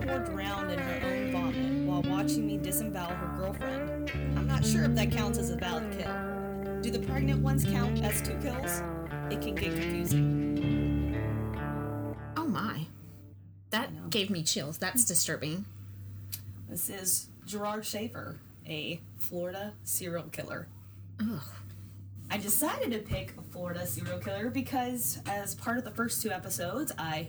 whore drowned in her own vomit while watching me disembowel her girlfriend. I'm not sure if that counts as a valid kill. Do the pregnant ones count as two kills? It can get confusing. Oh my. That gave me chills. That's disturbing. This is Gerard Schaefer, a Florida serial killer. Ugh. I decided to pick a Florida serial killer because, as part of the first two episodes, I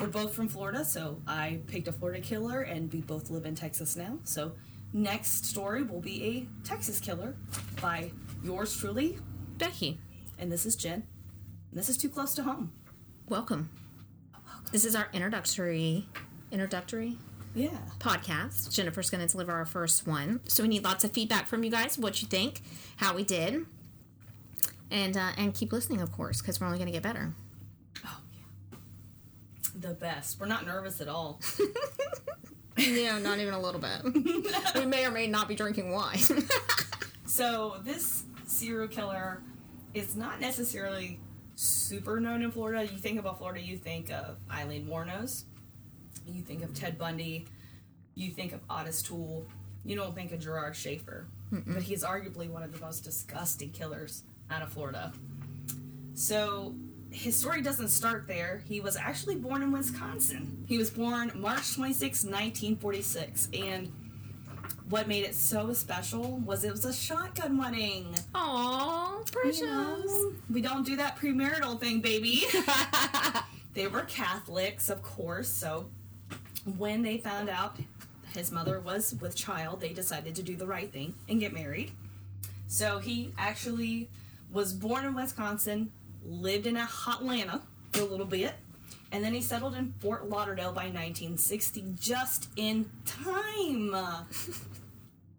we're both from Florida, so I picked a Florida killer, and we both live in Texas now. So, next story will be a Texas killer by yours truly, Becky, and this is Jen. And this is too close to home. welcome. This is our introductory introductory Yeah. podcast. Jennifer's going to deliver our first one. So we need lots of feedback from you guys. What you think, how we did, and uh, and keep listening, of course, because we're only going to get better. The best. We're not nervous at all. yeah, not even a little bit. we may or may not be drinking wine. So this serial killer is not necessarily super known in Florida. You think about Florida, you think of Aileen Wuornos, you think of Ted Bundy, you think of Otis Toole. You don't think of Gerard Schaefer, but he's arguably one of the most disgusting killers out of Florida. So his story doesn't start there. He was actually born in Wisconsin. He was born March 26, 1946, and what made it so special was it was a shotgun wedding. Aw, precious. You know, we don't do that premarital thing, baby. they were Catholics, of course, so when they found out his mother was with child, they decided to do the right thing and get married. So he actually was born in Wisconsin, lived in Atlanta for a little bit, and then he settled in Fort Lauderdale by 1960, just in time.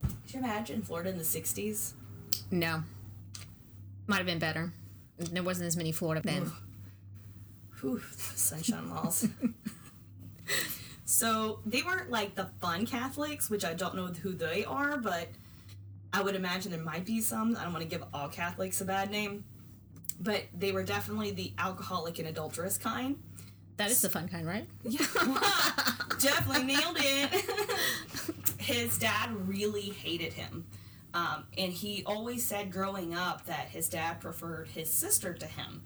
Could you imagine Florida in the 60s? No. Might have been better. There wasn't as many Florida then. Whew, sunshine laws. so they weren't like the fun Catholics, which I don't know who they are, but I would imagine there might be some. I don't want to give all Catholics a bad name, but they were definitely the alcoholic and adulterous kind. That is the fun kind, right? Yeah, definitely nailed it. his dad really hated him. Um, and he always said growing up that his dad preferred his sister to him.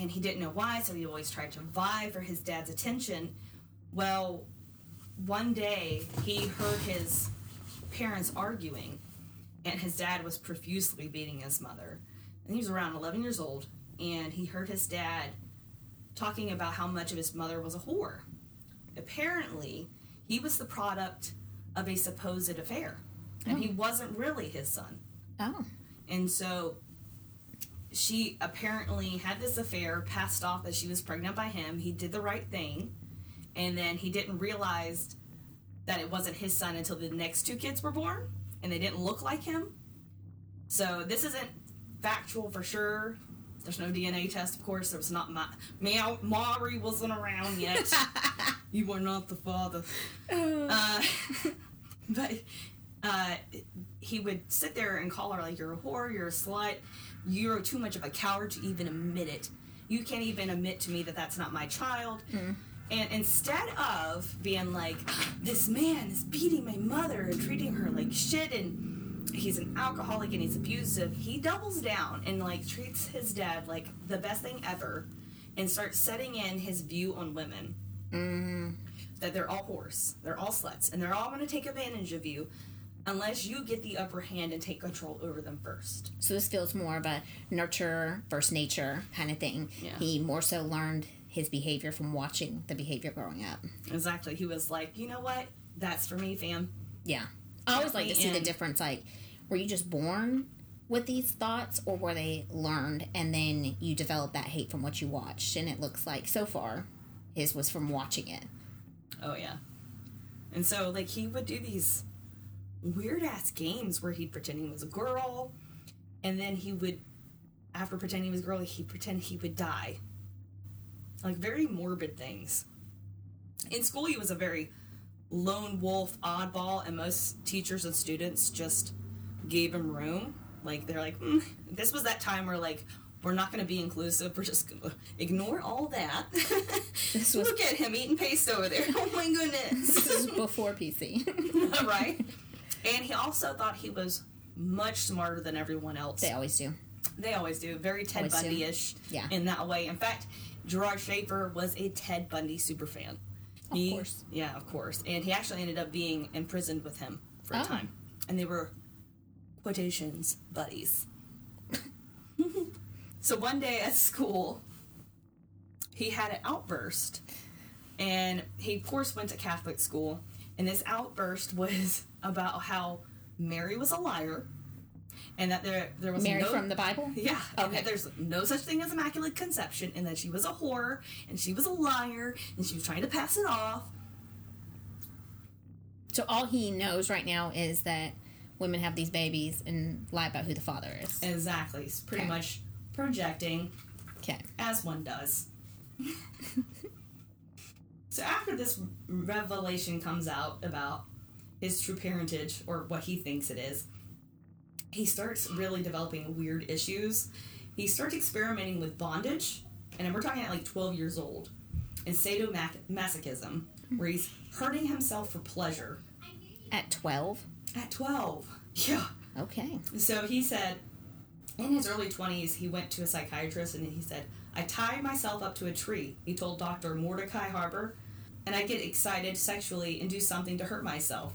And he didn't know why, so he always tried to vie for his dad's attention. Well, one day he heard his parents arguing, and his dad was profusely beating his mother. And he was around 11 years old, and he heard his dad talking about how much of his mother was a whore. Apparently, he was the product of a supposed affair, and he oh. wasn't really his son. Oh. And so she apparently had this affair, passed off that she was pregnant by him. He did the right thing, and then he didn't realize that it wasn't his son until the next two kids were born, and they didn't look like him. So this isn't factual for sure. There's no DNA test, of course. There was not my Ma- Maury wasn't around yet. you were not the father. Uh, but uh, he would sit there and call her like you're a whore, you're a slut, you're too much of a coward to even admit it. You can't even admit to me that that's not my child. And instead of being like, this man is beating my mother and treating her like shit and he's an alcoholic and he's abusive, he doubles down and like treats his dad like the best thing ever and starts setting in his view on women mm-hmm. that they're all whores, they're all sluts, and they're all going to take advantage of you unless you get the upper hand and take control over them first. So this feels more of a nurture versus nature kind of thing. Yeah. He more so learned his behavior from watching the behavior growing up. Exactly. He was like, you know what? That's for me, fam. Yeah. I always like to see the difference. Like, were you just born with these thoughts or were they learned and then you develop that hate from what you watched? And it looks like so far his was from watching it. Oh yeah. And so like he would do these weird ass games where he'd pretend he was a girl, and then he would, after pretending he was a girl, he'd pretend he would die. Like very morbid things. In school, he was a very lone wolf, oddball, and most teachers and students just gave him room. Like they're like, mm. this was that time where like we're not going to be inclusive. We're just going to ignore all that. This was- Look at him eating paste over there. Oh my goodness. This is before PC. right? And he also thought he was much smarter than everyone else. they always do. They always do. Very Ted Always. Bundy ish Yeah. in that way. In fact, Gerard Schaefer was a Ted Bundy super fan. Of He- course. Yeah, of course. And he actually ended up being imprisoned with him for a Oh. time. And they were quotations buddies. so one day at school, he had an outburst. And he, of course, went to Catholic school. And this outburst was about how Mary was a liar and that there, there was Mary no from the Bible? yeah, and Okay. that there's no such thing as immaculate conception, and that she was a whore, and she was a liar, and she was trying to pass it off. So all he knows right now is that women have these babies and lie about who the father is. Exactly, it's pretty Okay. much projecting Okay. as one does. so after this revelation comes out about his true parentage, or what he thinks it is, he starts really developing weird issues. He starts experimenting with bondage, and we're talking at like 12 years old, and sadomasochism, hmm. where he's hurting himself for pleasure. At 12? At 12. Yeah. Okay. So he said, in his early 20s, he went to a psychiatrist and he said, I tie myself up to a tree, he told Dr. Mordecai Harbour, and I get excited sexually and do something to hurt myself.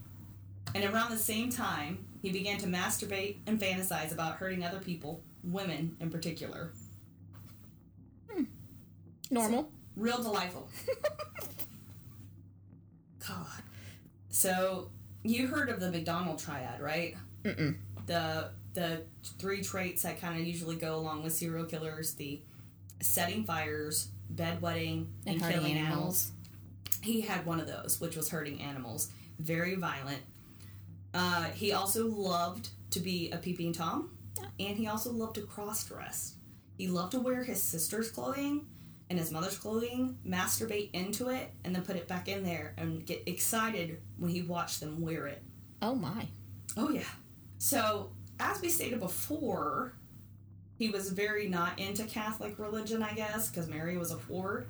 And around the same time, he began to masturbate and fantasize about hurting other people, women in particular. Hmm. Normal. Real delightful. God. So, you heard of the McDonald triad, right? Mm-mm. the the three traits that kind of usually go along with serial killers the setting fires bedwetting and, And killing animals. animals. he had one of those which was hurting animals very violent uh, he also loved to be a peeping tom and he also loved to cross dress he loved to wear his sister's clothing and his mother's clothing masturbate into it and then put it back in there and get excited when he watched them wear it Oh my. Oh yeah. So as we stated before, he was very not into Catholic religion, I guess, because Mary was a whore.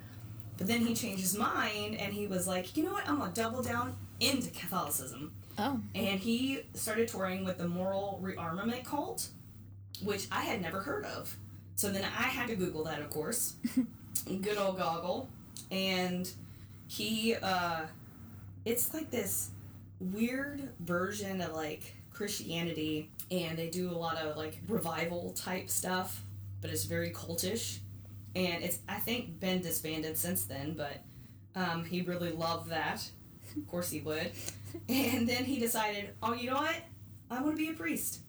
But then he changed his mind and he was like, you know what? I'm gonna double down into Catholicism. Oh. And he started touring with the Moral Rearmament Cult, which I had never heard of. So then I had to Google that, of course. Good old goggle. And he, uh, it's like this weird version of like Christianity, and they do a lot of like revival type stuff, but it's very cultish. And it's, I think, been disbanded since then, but um, he really loved that. Of course he would. And then he decided, oh, you know what? I want to be a priest.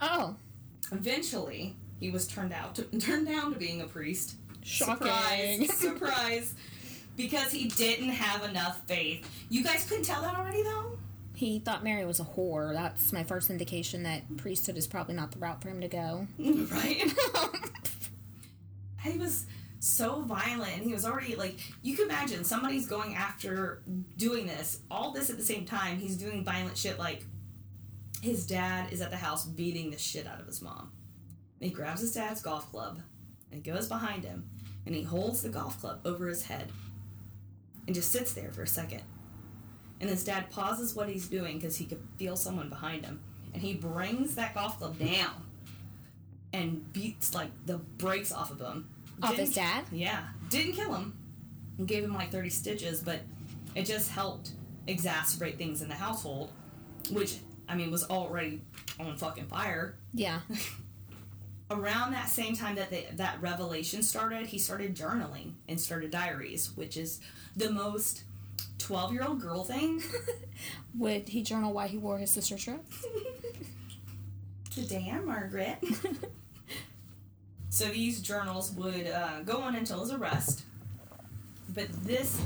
Oh. Eventually, he was turned out to, turned down to being a priest. Shocking. Surprise! surprise! Because he didn't have enough faith. You guys couldn't tell that already, though. He thought Mary was a whore. That's my first indication that priesthood is probably not the route for him to go. right? he was so violent. He was already like you can imagine somebody's going after doing this all this at the same time he's doing violent shit like his dad is at the house beating the shit out of his mom. And he grabs his dad's golf club and goes behind him and he holds the golf club over his head and just sits there for a second. And his dad pauses what he's doing because he could feel someone behind him. And he brings that golf club down and beats like the brakes off of him. Off his dad? Yeah, didn't kill him. Gave him like thirty stitches, but it just helped exacerbate things in the household, which I mean was already on fucking fire. Yeah. Around that same time that they, that revelation started, he started journaling and started diaries, which is the most twelve-year-old girl thing. Would he journal why he wore his sister's dress? Damn, Margaret. So these journals would uh, go on until his arrest. But this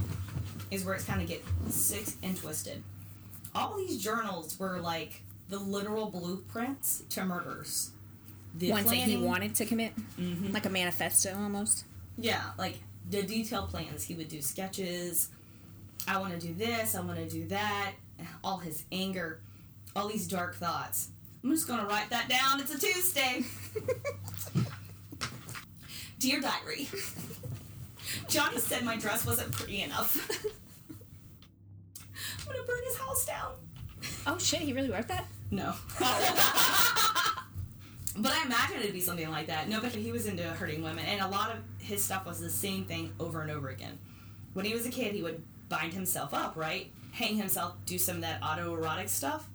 is where it's kind of get sick and twisted. All these journals were like the literal blueprints to murders. The Ones that he wanted to commit? Mhm. Like a manifesto almost? Yeah, like the detailed plans. He would do sketches. I want to do this. I want to do that. All his anger, all these dark thoughts. I'm just gonna write that down. It's a Tuesday. Dear Diary, Johnny said my dress wasn't pretty enough. I'm gonna burn his house down. Oh shit, he really wrote that? No. but I imagine it'd be something like that. No, but he was into hurting women, and a lot of his stuff was the same thing over and over again. When he was a kid, he would bind himself up, right? Hang himself, do some of that autoerotic stuff.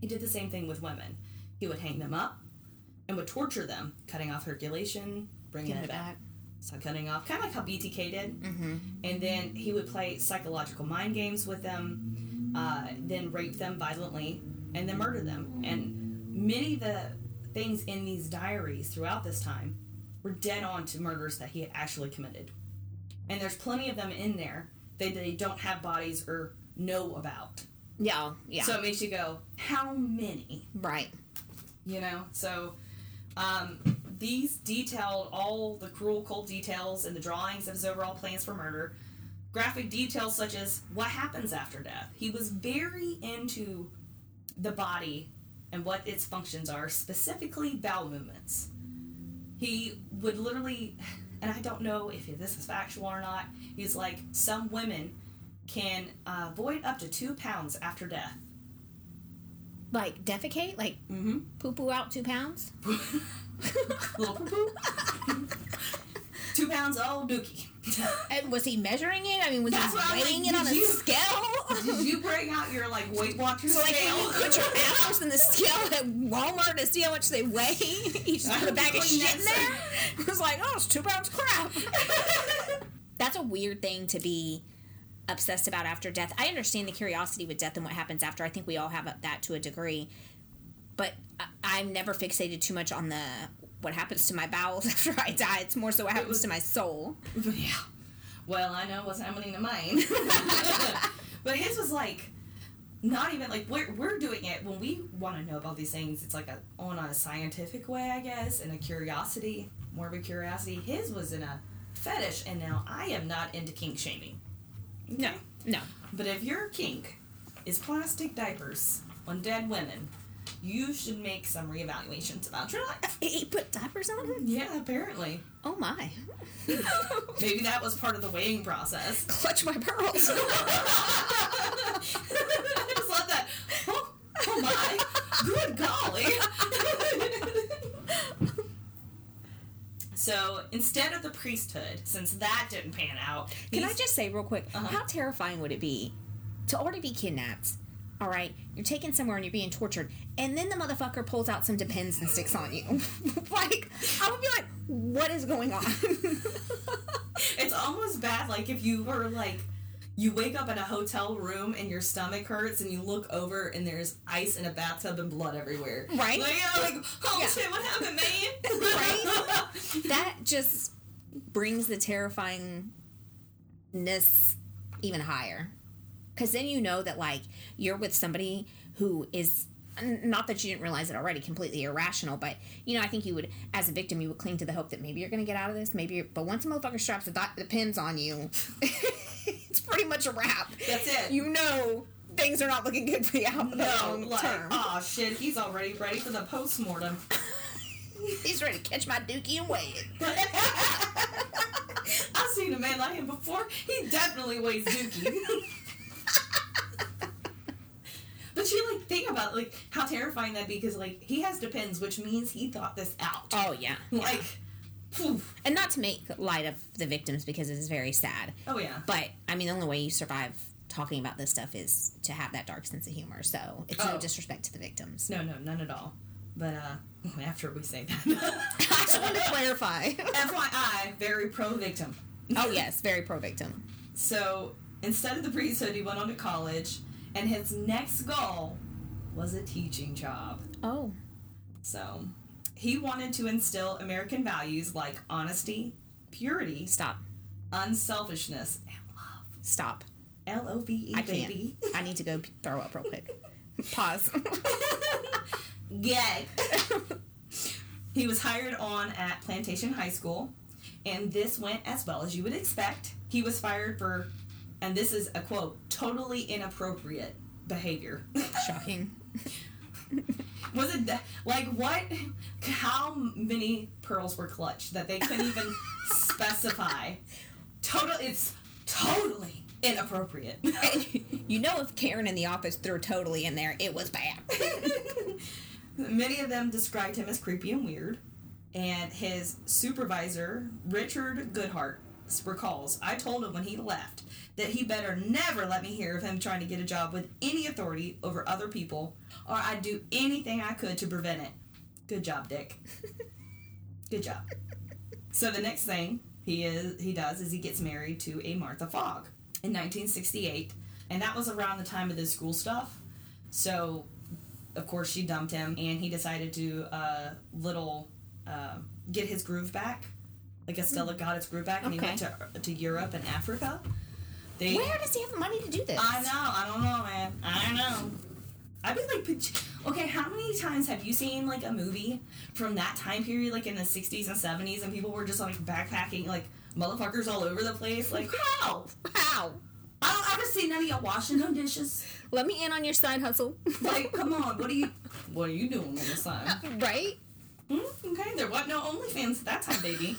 He did the same thing with women. He would hang them up and would torture them, cutting off circulation, bringing it it back. back. So cutting off, kind of like how BTK did. Mm-hmm. And then he would play psychological mind games with them, uh, then rape them violently, and then murder them. And many of the things in these diaries throughout this time were dead on to murders that he had actually committed. And there's plenty of them in there that they don't have bodies or know about. Yeah, yeah. So it makes you go, how many? right. you know so um, these detailed all the cruel cold details and the drawings of his overall plans for murder. Graphic details such as what happens after death. He was very into the body and what its functions are specifically bowel movements. He would literally and i don't know if this is factual or not he's like some women can uh, void up to two pounds after death. Like defecate, like mm-hmm. poo poo out two pounds. little poo poo. Two pounds old dookie. And was he measuring it? I mean, was That's he weighing like, it on a scale? Did you bring out your like Weight Watchers So like scale? when you put your apples in the scale at Walmart to see how much they weigh, you just put a bag of shit in there. It was like, oh, it's two pounds of crap. That's a weird thing to be obsessed about after death. I understand the curiosity with death and what happens after. I think we all have that to a degree, but I, I'm never fixated too much on the what happens to my bowels after I die. It's more so what happens was- to my soul. yeah. Well, I know what's happening to mine. but his was like not even like we're, we're doing it when we want to know about these things it's like a on a scientific way i guess and a curiosity more of a curiosity his was in a fetish and now i am not into kink shaming No, no. But if your kink is plastic diapers on dead women, you should make some reevaluations about your life. He put diapers on him. Yeah, apparently. Oh my! Maybe that was part of the weighing process. Clutch my pearls. I just love that. Oh, oh my. Good golly. so instead of the priesthood, since that didn't pan out, Can I just say real quick, Uh-huh. how terrifying would it be to already be kidnapped? All right, you're taken somewhere and you're being tortured, and then the motherfucker pulls out some Depends and sticks on you. like, I would be like, what is going on? It's almost bad, like if you were like, you wake up in a hotel room and your stomach hurts, and you look over and there's ice in a bathtub and blood everywhere. Right? Like, yeah, like oh Yeah. shit, what happened, man? Right? that just brings the terrifyingness even higher. Because then you know that, like, you're with somebody who is. Not that you didn't realize it already, completely irrational, but you know, I think you would, as a victim, you would cling to the hope that maybe you're going to get out of this. Maybe, you're, but once a motherfucker straps the, dot- the pins on you, it's pretty much a wrap. That's it. You know, things are not looking good for you out the no, long like, term. oh shit, he's already ready for the postmortem. He's ready to catch my dookie and weigh it. I've seen a man like him before. He definitely weighs dookie. but you like think about like how terrifying that'd be because like he has depends, which means he thought this out. Oh yeah, Like, phew. and not to make light of the victims because it is very sad. oh yeah. But I mean, the only way you survive talking about this stuff is to have that dark sense of humor. So it's no Oh. disrespect to the victims. No, no, none at all. But uh, after we say that, I just want to clarify. FYI, very pro victim. oh yes, very pro victim. So instead of the priesthood, he went on to college, and his next goal was a teaching job. Oh, So he wanted to instill American values like honesty, purity, stop, unselfishness, and love. stop. L O V E, I can't. I need to go throw up real quick. Pause. Gag. he was hired on at Plantation High School, and this went as well as you would expect. He was fired for, and this is a quote, totally inappropriate behavior. Shocking. Was it that, like what? How many pearls were clutched that they couldn't even specify? Total, it's totally inappropriate. you know, if Karen in the office threw totally in there, it was bad. Many of them described him as creepy and weird, and his supervisor, Richard Goodhart, recalls, I told him when he left that he better never let me hear of him trying to get a job with any authority over other people, or I'd do anything I could to prevent it. Good job, Dick. Good job. So the next thing he is he does is he gets married to a Martha Fogg in 1968, and that was around the time of the school stuff. So, of course, she dumped him, and he decided to uh, little uh, get his groove back. Like Estella got its groove back, and Okay. he went to to Europe and Africa. They, Where does he have the money to do this? I know. I don't know, man. I don't know. I'd be like, okay, how many times have you seen like a movie from that time period, like in the '60s and '70s, and people were just like backpacking, like motherfuckers all over the place? Like, how? How? I don't ever see none of y'all washing no dishes. Let me in on your side hustle. Like, come on, what are you, what are you doing on the side? right? Hmm, okay, there wasn't no OnlyFans at that time, baby.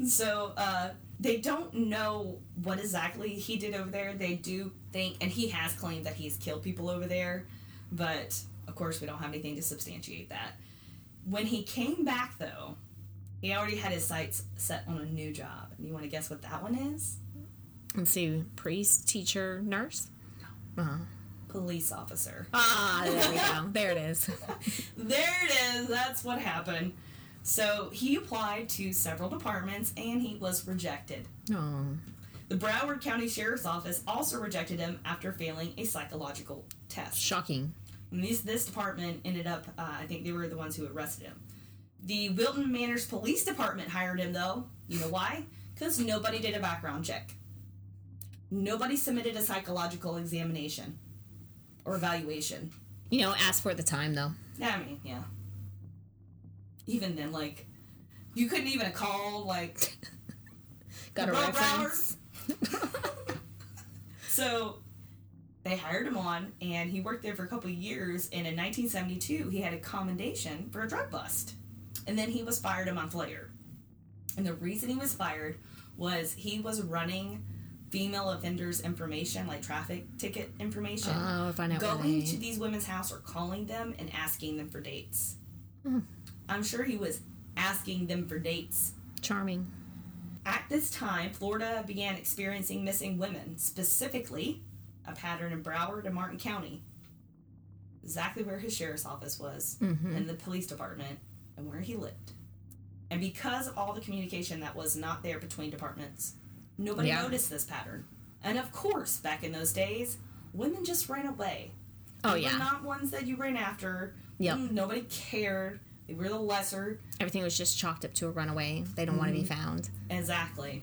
so uh, they don't know what exactly he did over there. They do think, and he has claimed that he's killed people over there, but of course we don't have anything to substantiate that. When he came back, though, he already had his sights set on a new job. And you want to guess what that one is? Let's see. Priest, teacher, nurse? Uh-huh. Police officer. Ah, there we go. There it is. There it is. That's what happened. So he applied to several departments and he was rejected. Oh. The Broward County Sheriff's Office also rejected him after failing a psychological test. Shocking. And these, this department ended up, uh, I think they were the ones who arrested him. The Wilton Manors Police Department hired him, though. You know why? Because nobody did a background check. Nobody submitted a psychological examination or evaluation. You know, ask for the time, though. Yeah, I mean, yeah. Even then, like, you couldn't even call like, Got a reference? so they hired him on, and he worked there for a couple of years. And in 1972, he had a commendation for a drug bust. And then he was fired a month later. And the reason he was fired was he was running female offenders information, like traffic ticket information, Oh, find out going why. to these women's house or calling them and asking them for dates. Hmm. I'm sure he was asking them for dates. Charming. At this time, Florida began experiencing missing women, specifically a pattern in Broward and Martin County. Exactly where his sheriff's office was, Mm-hmm. and the police department, and where he lived. And because of all the communication that was not there between departments, nobody Yeah. noticed this pattern. And of course, back in those days, women just ran away. Oh, They yeah. not ones that you ran after. Yep. Mm, Nobody cared. They were the lesser. Everything was just chalked up to a runaway. They don't want to be found. Exactly.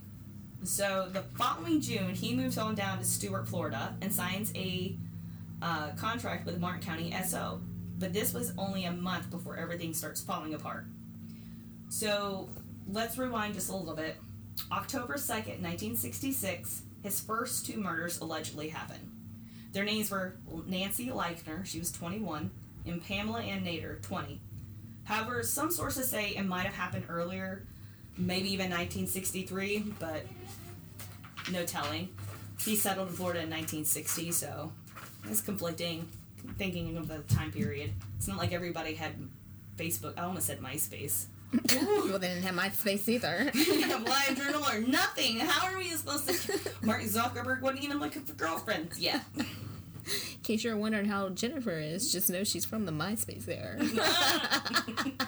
So the following June, he moves on down to Stuart, Florida, and signs a uh, contract with Martin County SO. But this was only a month before everything starts falling apart. So let's rewind just a little bit. October 2nd, 1966, his first two murders allegedly happened. Their names were Nancy Leichner, she was 21, and Pamela Ann Nader, 20. However, some sources say it might have happened earlier, maybe even 1963, but no telling. He settled in Florida in 1960, so it's conflicting thinking of the time period. It's not like everybody had Facebook. I almost said MySpace. Well, they didn't have my space either. Live journal or nothing. How are we supposed to? Mark Zuckerberg wasn't even looking for girlfriends yet. In case you're wondering how Jennifer is, just know she's from the MySpace there.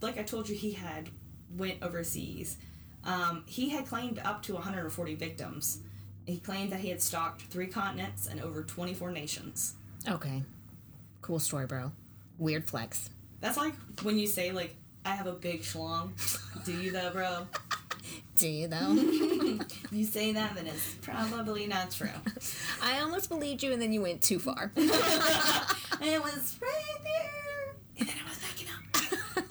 like I told you, he had went overseas. Um, he had claimed up to 140 victims. He claimed that he had stalked three continents and over 24 nations. okay. Cool story, bro. Weird flex. That's like when you say like I have a big schlong. Do you though, bro? Do you though? You say that, then it's probably not true. I almost believed you, and then you went too far. it was right there, and then I was backing up.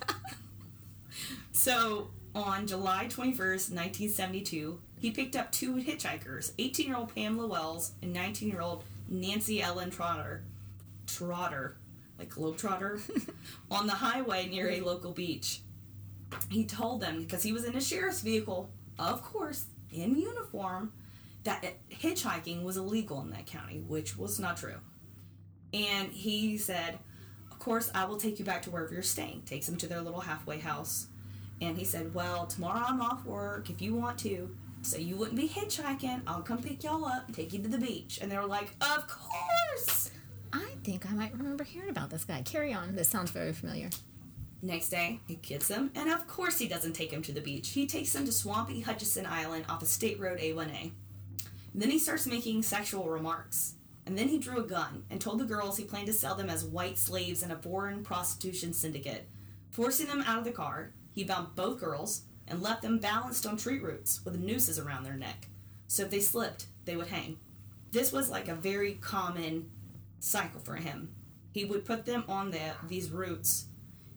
so on July 21st, 1972, he picked up two hitchhikers 18 year old Pamela Wells and 19 year old Nancy Ellen Trotter, Trotter, like Globetrotter, on the highway near a local beach. He told them, because he was in a sheriff's vehicle, of course, in uniform, that hitchhiking was illegal in that county, which was not true. And he said, Of course, I will take you back to wherever you're staying. Takes them to their little halfway house. And he said, Well, tomorrow I'm off work. If you want to, so you wouldn't be hitchhiking, I'll come pick y'all up and take you to the beach. And they were like, Of course! Think I might remember hearing about this guy. Carry on. This sounds very familiar. Next day, he gets them, and of course he doesn't take them to the beach. He takes them to swampy Hutchinson Island off of State Road A1A. Then he starts making sexual remarks. And then he drew a gun and told the girls he planned to sell them as white slaves in a foreign prostitution syndicate. Forcing them out of the car, he bound both girls and left them balanced on tree roots with nooses around their neck. So if they slipped, they would hang. This was like a very common cycle for him. He would put them on the, these roots.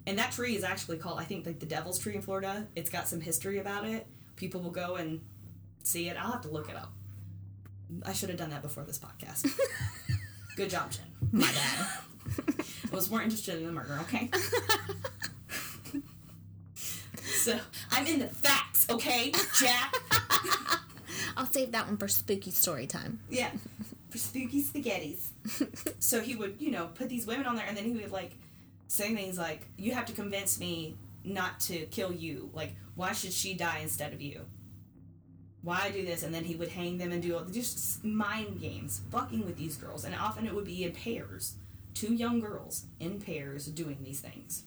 And that tree is actually called, I think, like the Devil's Tree in Florida. It's got some history about it. People will go and see it. I'll have to look it up. I should have done that before this podcast. Good job, Jen. My bad. I was more interested in the murder, okay? so, I'm in the facts, okay, Jack? I'll save that one for spooky story time. Yeah, for spooky spaghettis. so he would, you know, put these women on there, and then he would like say things like, "You have to convince me not to kill you. Like, why should she die instead of you? Why do this?" And then he would hang them and do all, just mind games, fucking with these girls, and often it would be in pairs, two young girls in pairs doing these things.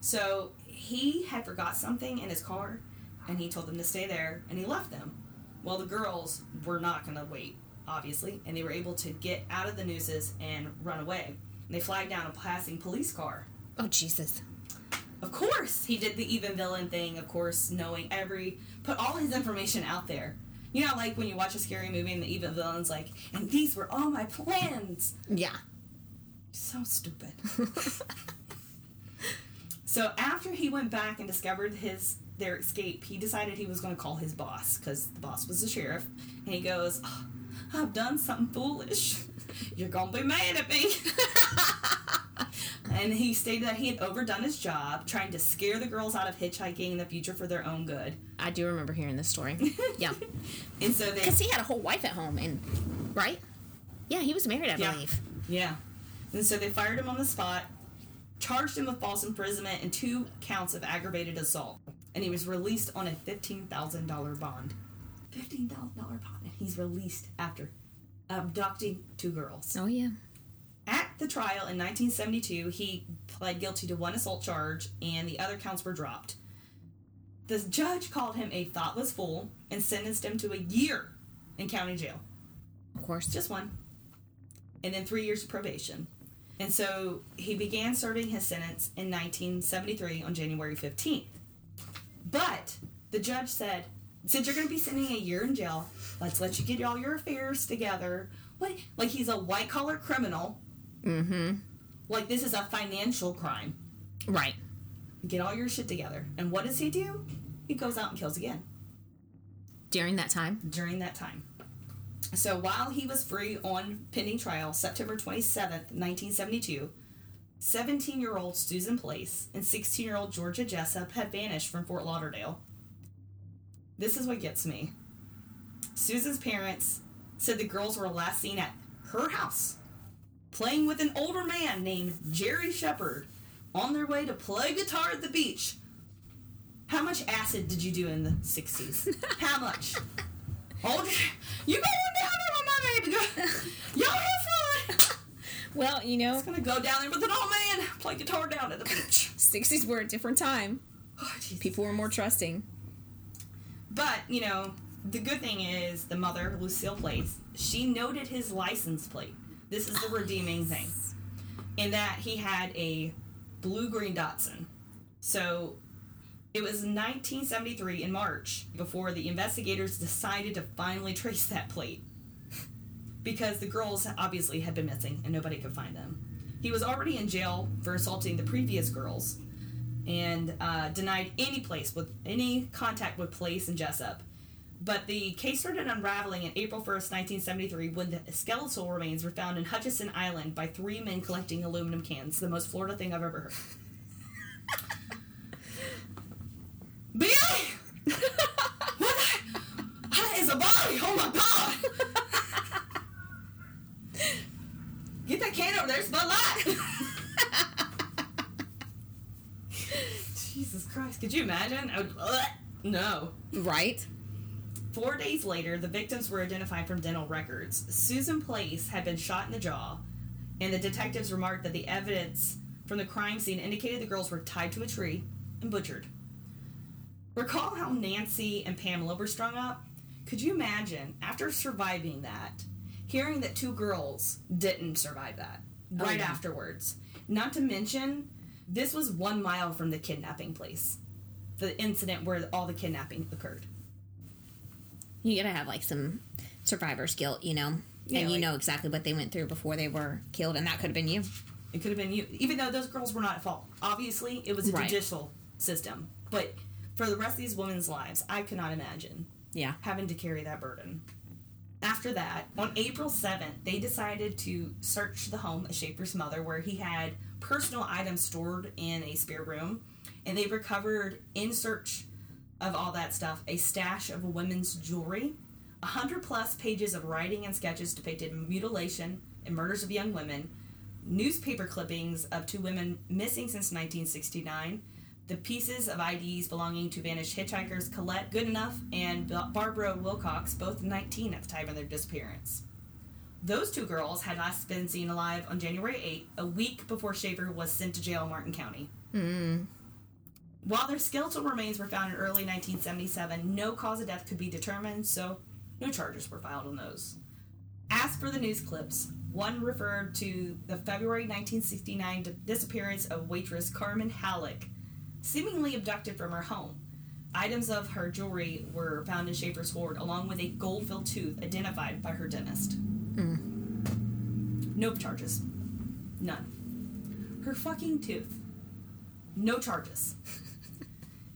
So he had forgot something in his car, and he told them to stay there, and he left them. Well, the girls were not going to wait, obviously, and they were able to get out of the nooses and run away. And they flagged down a passing police car. Oh, Jesus. Of course, he did the even villain thing, of course, knowing every, put all his information out there. You know, like when you watch a scary movie and the evil villain's like, and these were all my plans. Yeah. So stupid. so after he went back and discovered his their escape, he decided he was going to call his boss because the boss was the sheriff, and he goes, "Oh, "I've done something foolish. You're going to be mad at me." and he stated that he had overdone his job, trying to scare the girls out of hitchhiking in the future for their own good. I do remember hearing this story. Yeah. And so they, Because he had a whole wife at home, and, right? Yeah, he was married, I Yeah. believe. yeah, and so they fired him on the spot, charged him with false imprisonment and two counts of aggravated assault, and he was released on a fifteen thousand dollar bond. Fifteen thousand dollar bond, and he's released after abducting two girls. Oh, yeah. At the trial in 1972, he pled guilty to one assault charge, and the other counts were dropped. The judge called him a thoughtless fool and sentenced him to a year in county jail. Of course. Just one. And then three years of probation. And so he began serving his sentence in 1973 on January 15th. But the judge said, since you're going to be spending a year in jail, let's let you get all your affairs together. What? Like he's a white collar criminal. Mm-hmm. Like this is a financial crime. Right. Get all your shit together. And what does he do? He goes out and kills again. During that time. during that time. So while he was free on pending trial, September 27th, 1972, 17 year old Susan Place and 16 year old Georgia Jessup had vanished from Fort Lauderdale. This is what gets me. Susan's parents said the girls were last seen at her house, playing with an older man named Jerry Shepard on their way to play guitar at the beach. How much acid did you do in the 60s? How much? Oh, you going down there with my baby? Y'all have fun. Well, you know, It's gonna go down there with an old man, play guitar down at the beach. 60s were a different time. Oh, People were more trusting. But, you know, the good thing is the mother, Lucille Place, she noted his license plate. This is the ah, redeeming thing. In that he had a blue green Datsun. So it was 1973 in March before the investigators decided to finally trace that plate. Because the girls obviously had been missing and nobody could find them. He was already in jail for assaulting the previous girls and uh, denied any place with any contact with Place and Jessup. But the case started unraveling in April 1st, 1973, when the skeletal remains were found in Hutchinson Island by three men collecting aluminum cans. The most Florida thing I've ever heard. Billy! what the? That is a body! Oh my god! Get that can over there, it's Bud Light! Jesus Christ, could you imagine? I. Ugh. No. Right? Four days later, the victims were identified from dental records. Susan Place had been shot in the jaw, and the detectives remarked that the evidence from the crime scene indicated the girls were tied to a tree and butchered. Recall how Nancy and Pamela were strung up? Could you imagine, after surviving that, hearing that two girls didn't survive that Oh, right yeah. afterwards? Not to mention, this was one mile from the kidnapping place, the incident where all the kidnapping occurred. You gotta have like some survivor's guilt, you know? Yeah, and you like- know exactly what they went through before they were killed, and that could have been you. It could have been you, even though those girls were not at fault. Obviously, it was a Right. judicial system. But for the rest of these women's lives, I could not imagine Yeah. having to carry that burden. After that, on April 7th, they decided to search the home of Schaefer's mother, where he had personal items stored in a spare room. And they recovered, in search of all that stuff, a stash of women's jewelry, 100 plus pages of writing and sketches depicted mutilation and murders of young women, newspaper clippings of two women missing since 1969, the pieces of IDs belonging to vanished hitchhikers Colette Goodenough and Barbara Wilcox, both 19 at the time of their disappearance. Those two girls had last been seen alive on January 8th, a week before Schaefer was sent to jail in Martin County. Mm. While their skeletal remains were found in early 1977, no cause of death could be determined, so no charges were filed on those. As for the news clips, one referred to the February 1969 disappearance of waitress Carmen Hallock, seemingly abducted from her home. Items of her jewelry were found in Schaefer's hoard, along with a gold filled tooth identified by her dentist. Hmm. No charges. None. Her fucking tooth. No charges.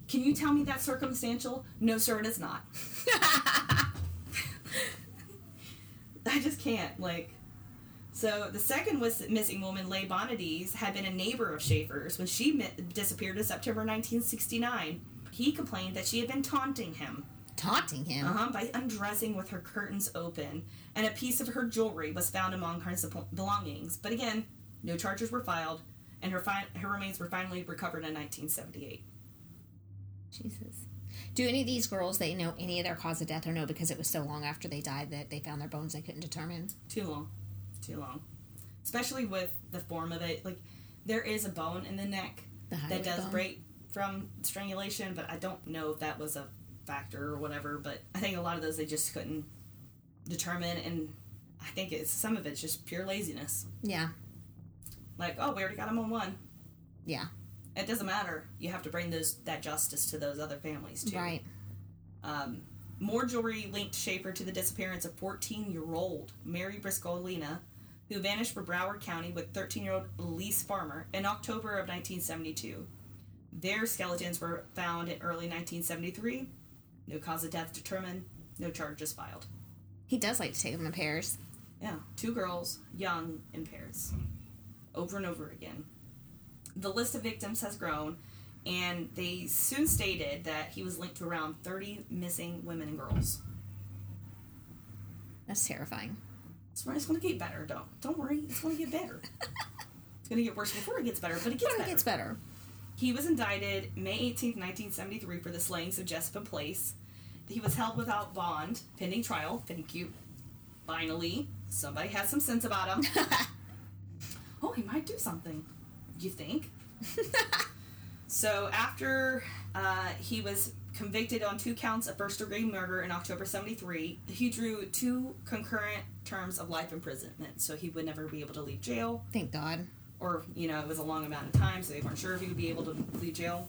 Can you tell me that's circumstantial? No, sir, it is not. I just can't. Like, so the second was missing woman, Leigh Bonadies, had been a neighbor of Schaefer's when she mi- disappeared in September 1969. He complained that she had been taunting him Taunting him. uh-huh, by undressing with her curtains open, and a piece of her jewelry was found among her belongings. But again, no charges were filed, and her fi- her remains were finally recovered in 1978. Jesus. Do any of these girls they know any of their cause of death or no because it was so long after they died that they found their bones they couldn't determine? Too long, too long, especially with the form of it. Like there is a bone in the neck The that does bone? break from strangulation, but I don't know if that was a factor or whatever. But I think a lot of those they just couldn't determine, and I think it's some of it's just pure laziness. Yeah. Like, oh, we already got them on one. Yeah. It doesn't matter. You have to bring those that justice to those other families too. Right. Um, more jewelry linked Schaefer to the disappearance of 14-year-old Mary Briscolina, who vanished from Broward County with 13-year-old Elise Farmer in October of 1972. Their skeletons were found in early 1973. No cause of death determined. No charges filed. He does like to take them in pairs. Yeah, two girls, young, in pairs. Over and over again. The list of victims has grown, and they soon stated that he was linked to around 30 missing women and girls. That's terrifying. It's, it's going to get better. Don't don't worry. It's going to get better. it's going to get worse before it gets better, but it gets better. it gets better. He was indicted May 18, 1973, for the slayings of Jessica Place. He was held without bond pending trial. Thank you. Finally, somebody has some sense about him. oh, he might do something. You think? so after uh, he was convicted on two counts of first degree murder in October 73, he drew two concurrent terms of life imprisonment. So he would never be able to leave jail Thank God. or you know it was a long amount of time so they weren't sure if he would be able to leave jail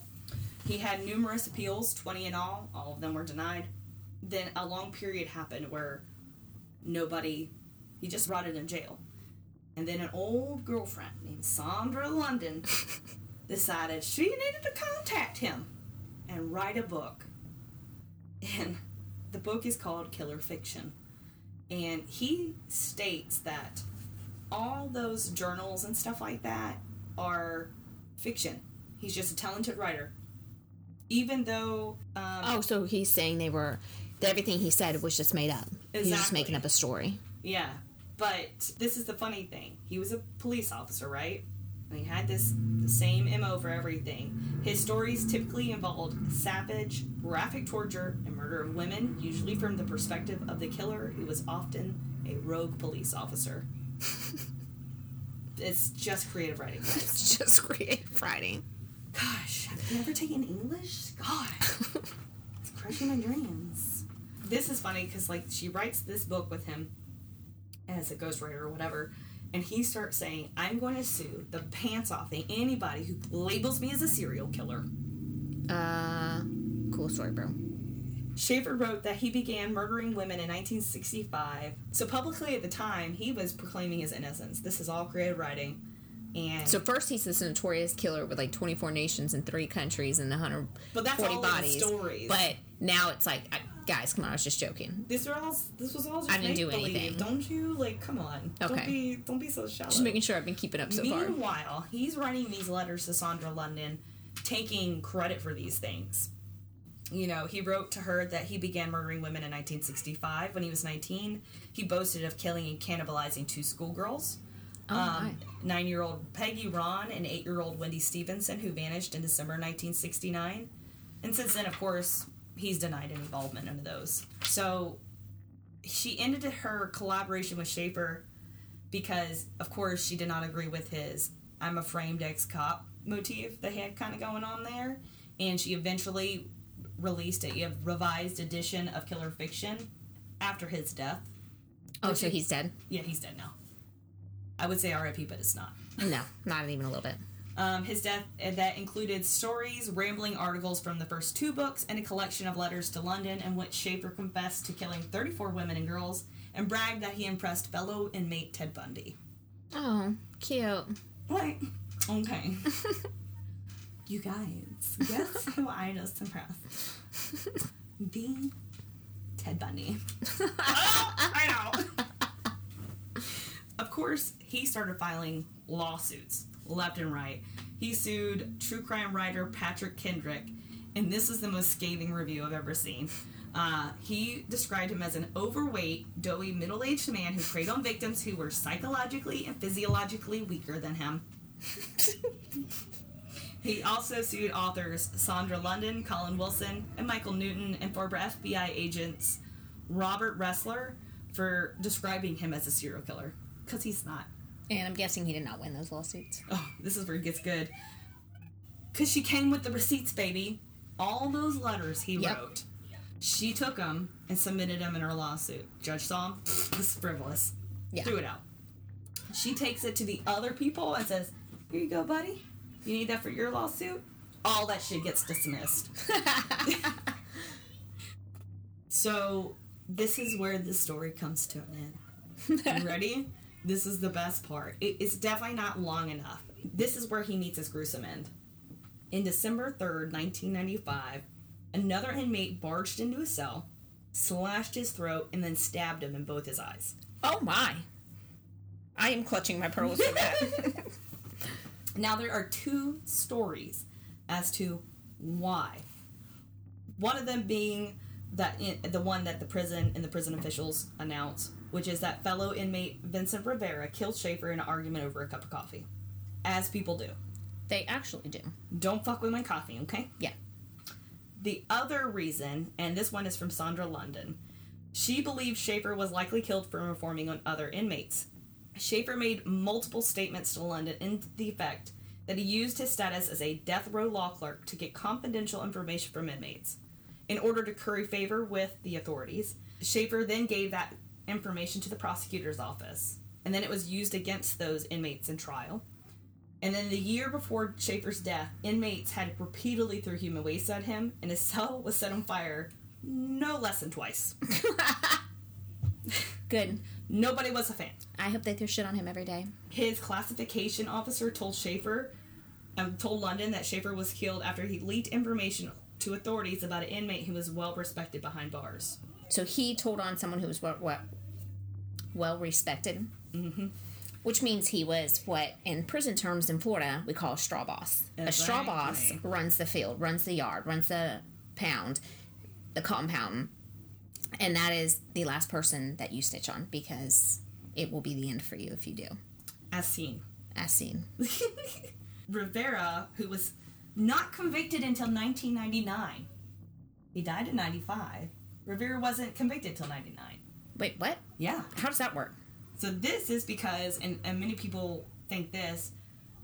he had numerous appeals 20 in all all of them were denied then a long period happened where nobody he just rotted in jail and then an old girlfriend named sandra london decided she needed to contact him and write a book and the book is called Killer Fiction. And he states that all those journals and stuff like that are fiction. He's just a talented writer. Even though um, Oh, so he's saying they were that everything he said was just made up. He's just making up a story. Yeah, but this is the funny thing. He was a police officer, right? And he had this the same MO for everything. His stories typically involved savage, graphic torture and murder of women, usually from the perspective of the killer, who was often a rogue police officer. it's just creative writing, guys. It's just creative writing. Gosh, have you ever taken English? God, it's crushing my dreams. This is funny because like she writes this book with him as a ghostwriter or whatever, and he starts saying, "I'm going to sue the pants off of anybody who labels me as a serial killer." Uh, cool story, bro. Schaefer wrote that he began murdering women in 1965. So publicly at the time, he was proclaiming his innocence. This is all creative writing. And So first he's this notorious killer with like 24 nations and three countries and 140 But that's all bodies. stories. But now it's like, I, guys, come on, I was just joking. This was all. This was all just I didn't do make-believe. anything. Don't you like? Come on. Okay. Don't be. Don't be so shallow. Just making sure I've been keeping up so far. Meanwhile, he's writing these letters to Sondra London, taking credit for these things. You know, he wrote to her that he began murdering women in 1965 when he was 19. He boasted of killing and cannibalizing two schoolgirls. Oh, um, Nine year old Peggy Rahn and eight year old Wendy Stevenson, who vanished in December 1969. And since then, of course, he's denied any involvement in those. So she ended her collaboration with Schaefer because, of course, she did not agree with his I'm a framed ex cop motif that he had kind of going on there. And she eventually released a revised edition of Killer Fiction after his death. oh, so he's dead? Yeah, he's dead now. I would say RIP, but it's not. No, not even a little bit. Um, his death uh, that included stories, rambling articles from the first two books, and a collection of letters to London in which Schaefer confessed to killing 34 women and girls and bragged that he impressed fellow inmate Ted Bundy. Oh, cute. Like, okay. you guys, guess who I just impressed? The Ted Bundy. oh, I know. of course, he started filing lawsuits left and right. He sued true crime writer Patrick Kendrick, and this is the most scathing review I've ever seen. Uh, he described him as an overweight, doughy, middle aged man who preyed on victims who were psychologically and physiologically weaker than him. He also sued authors Sondra London, Colin Wilson, and Michael Newton, and former FBI agents Robert Ressler for describing him as a serial killer. Because he's not. And I'm guessing he did not win those lawsuits. Oh, this is where it gets good. Because she came with the receipts, baby. All those letters he Yep. wrote. She took them and submitted them in her lawsuit. Judge saw 'em, This is frivolous. Yeah. Threw it out. She takes it to the other people and says, Here you go, buddy. You need that for your lawsuit? All that shit gets dismissed. so, this is where the story comes to an end. You ready? This is the best part. It, it's definitely not long enough. This is where he meets his gruesome end. In December 3rd, 1995, another inmate barged into his cell, slashed his throat, and then stabbed him in both his eyes. Oh my. I am clutching my pearls for that. Now, there are two stories as to why. One of them being that in, the one that the prison and the prison officials announced, which is that fellow inmate Vincent Rivera killed Schaefer in an argument over a cup of coffee, as people do. they actually do. Don't fuck with my coffee, okay? Yeah. The other reason, and this one is from Sondra London, she believes Schaefer was likely killed for informing on other inmates. Schaefer made multiple statements to London in the effect that he used his status as a death row law clerk to get confidential information from inmates. In order to curry favor with the authorities, Schaefer then gave that information to the prosecutor's office, and then it was used against those inmates in trial. And then the year before Schaefer's death, inmates had repeatedly threw human waste at him, and his cell was set on fire no less than twice. Good. Nobody was a fan. I hope they threw shit on him every day. His classification officer told Schaefer, um, told London that Schaefer was killed after he leaked information to authorities about an inmate who was well respected behind bars. So he told on someone who was what, what well respected, mm-hmm. which means he was what in prison terms in Florida we call a straw boss. A straw boss runs the field, runs the yard, runs the pound, the compound, and that is the last person that you stitch on because it will be the end for you if you do. As seen. As seen. Rivera, who was not convicted until 1999, he died in 95. Rivera wasn't convicted till 99. Wait, what? Yeah. How does that work? So this is because, and, and many people think this,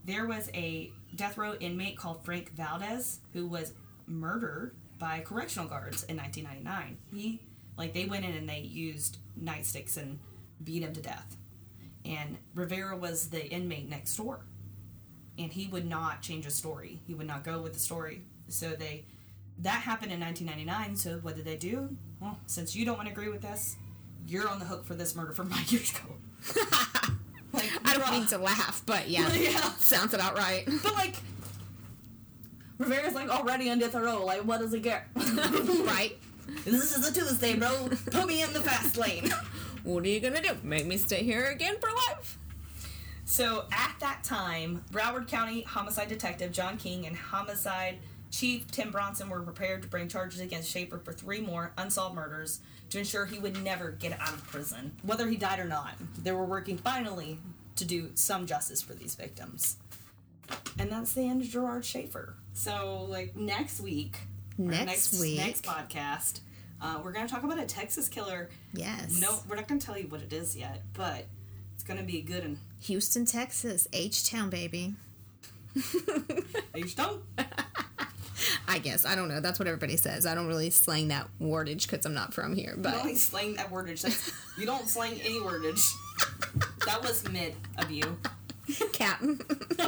there was a death row inmate called Frank Valdes who was murdered by correctional guards in 1999. He, like, they went in and they used nightsticks and beat him to death. And Rivera was the inmate next door. And he would not change his story. He would not go with the story. So they, that happened in 1999. So what did they do? Well, since you don't want to agree with us, you're on the hook for this murder from five years ago. like, I don't mean to laugh, but yeah, Yeah. sounds about right. But like, Rivera's like already on death row. Like, what does he get? right? this is a Tuesday, bro. Put me in the fast lane. What are you gonna do? Make me stay here again for life? So at that time, Broward County homicide detective John King and homicide chief Tim Bronson were prepared to bring charges against Schaefer for three more unsolved murders to ensure he would never get out of prison, whether he died or not. They were working finally to do some justice for these victims. And that's the end of Gerard Schaefer. So, like next week, or Next week. next podcast, uh, we're going to talk about a Texas killer. Yes. No, we're not going to tell you what it is yet, but it's going to be good and Houston, Texas, H Town, baby. H Town. I guess I don't know. That's what everybody says. I don't really slang that wordage because I'm not from here. But You only slang that wordage. That's, you don't slang any wordage. That was mid of you. Captain.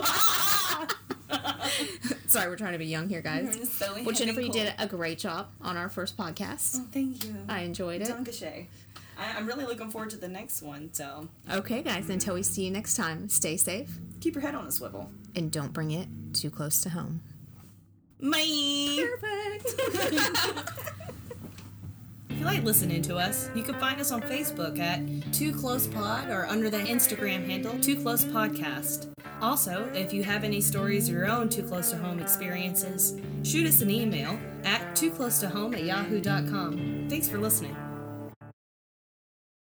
Sorry, we're trying to be young here, guys. So Well, Jennifer, you did a great job on our first podcast. Oh, thank you. I enjoyed it. Dankeschön. I, I'm really looking forward to the next one. So Okay, guys. Until we see you next time, stay safe keep your head on a swivel. and don't bring it too close to home. Bye. Perfect. If you like listening to us, you can find us on Facebook at Too Close Pod or under the Instagram handle Too Close Podcast. Also, if you have any stories of your own Too Close to Home experiences, shoot us an email at too close to home at yahoo.com. Thanks for listening.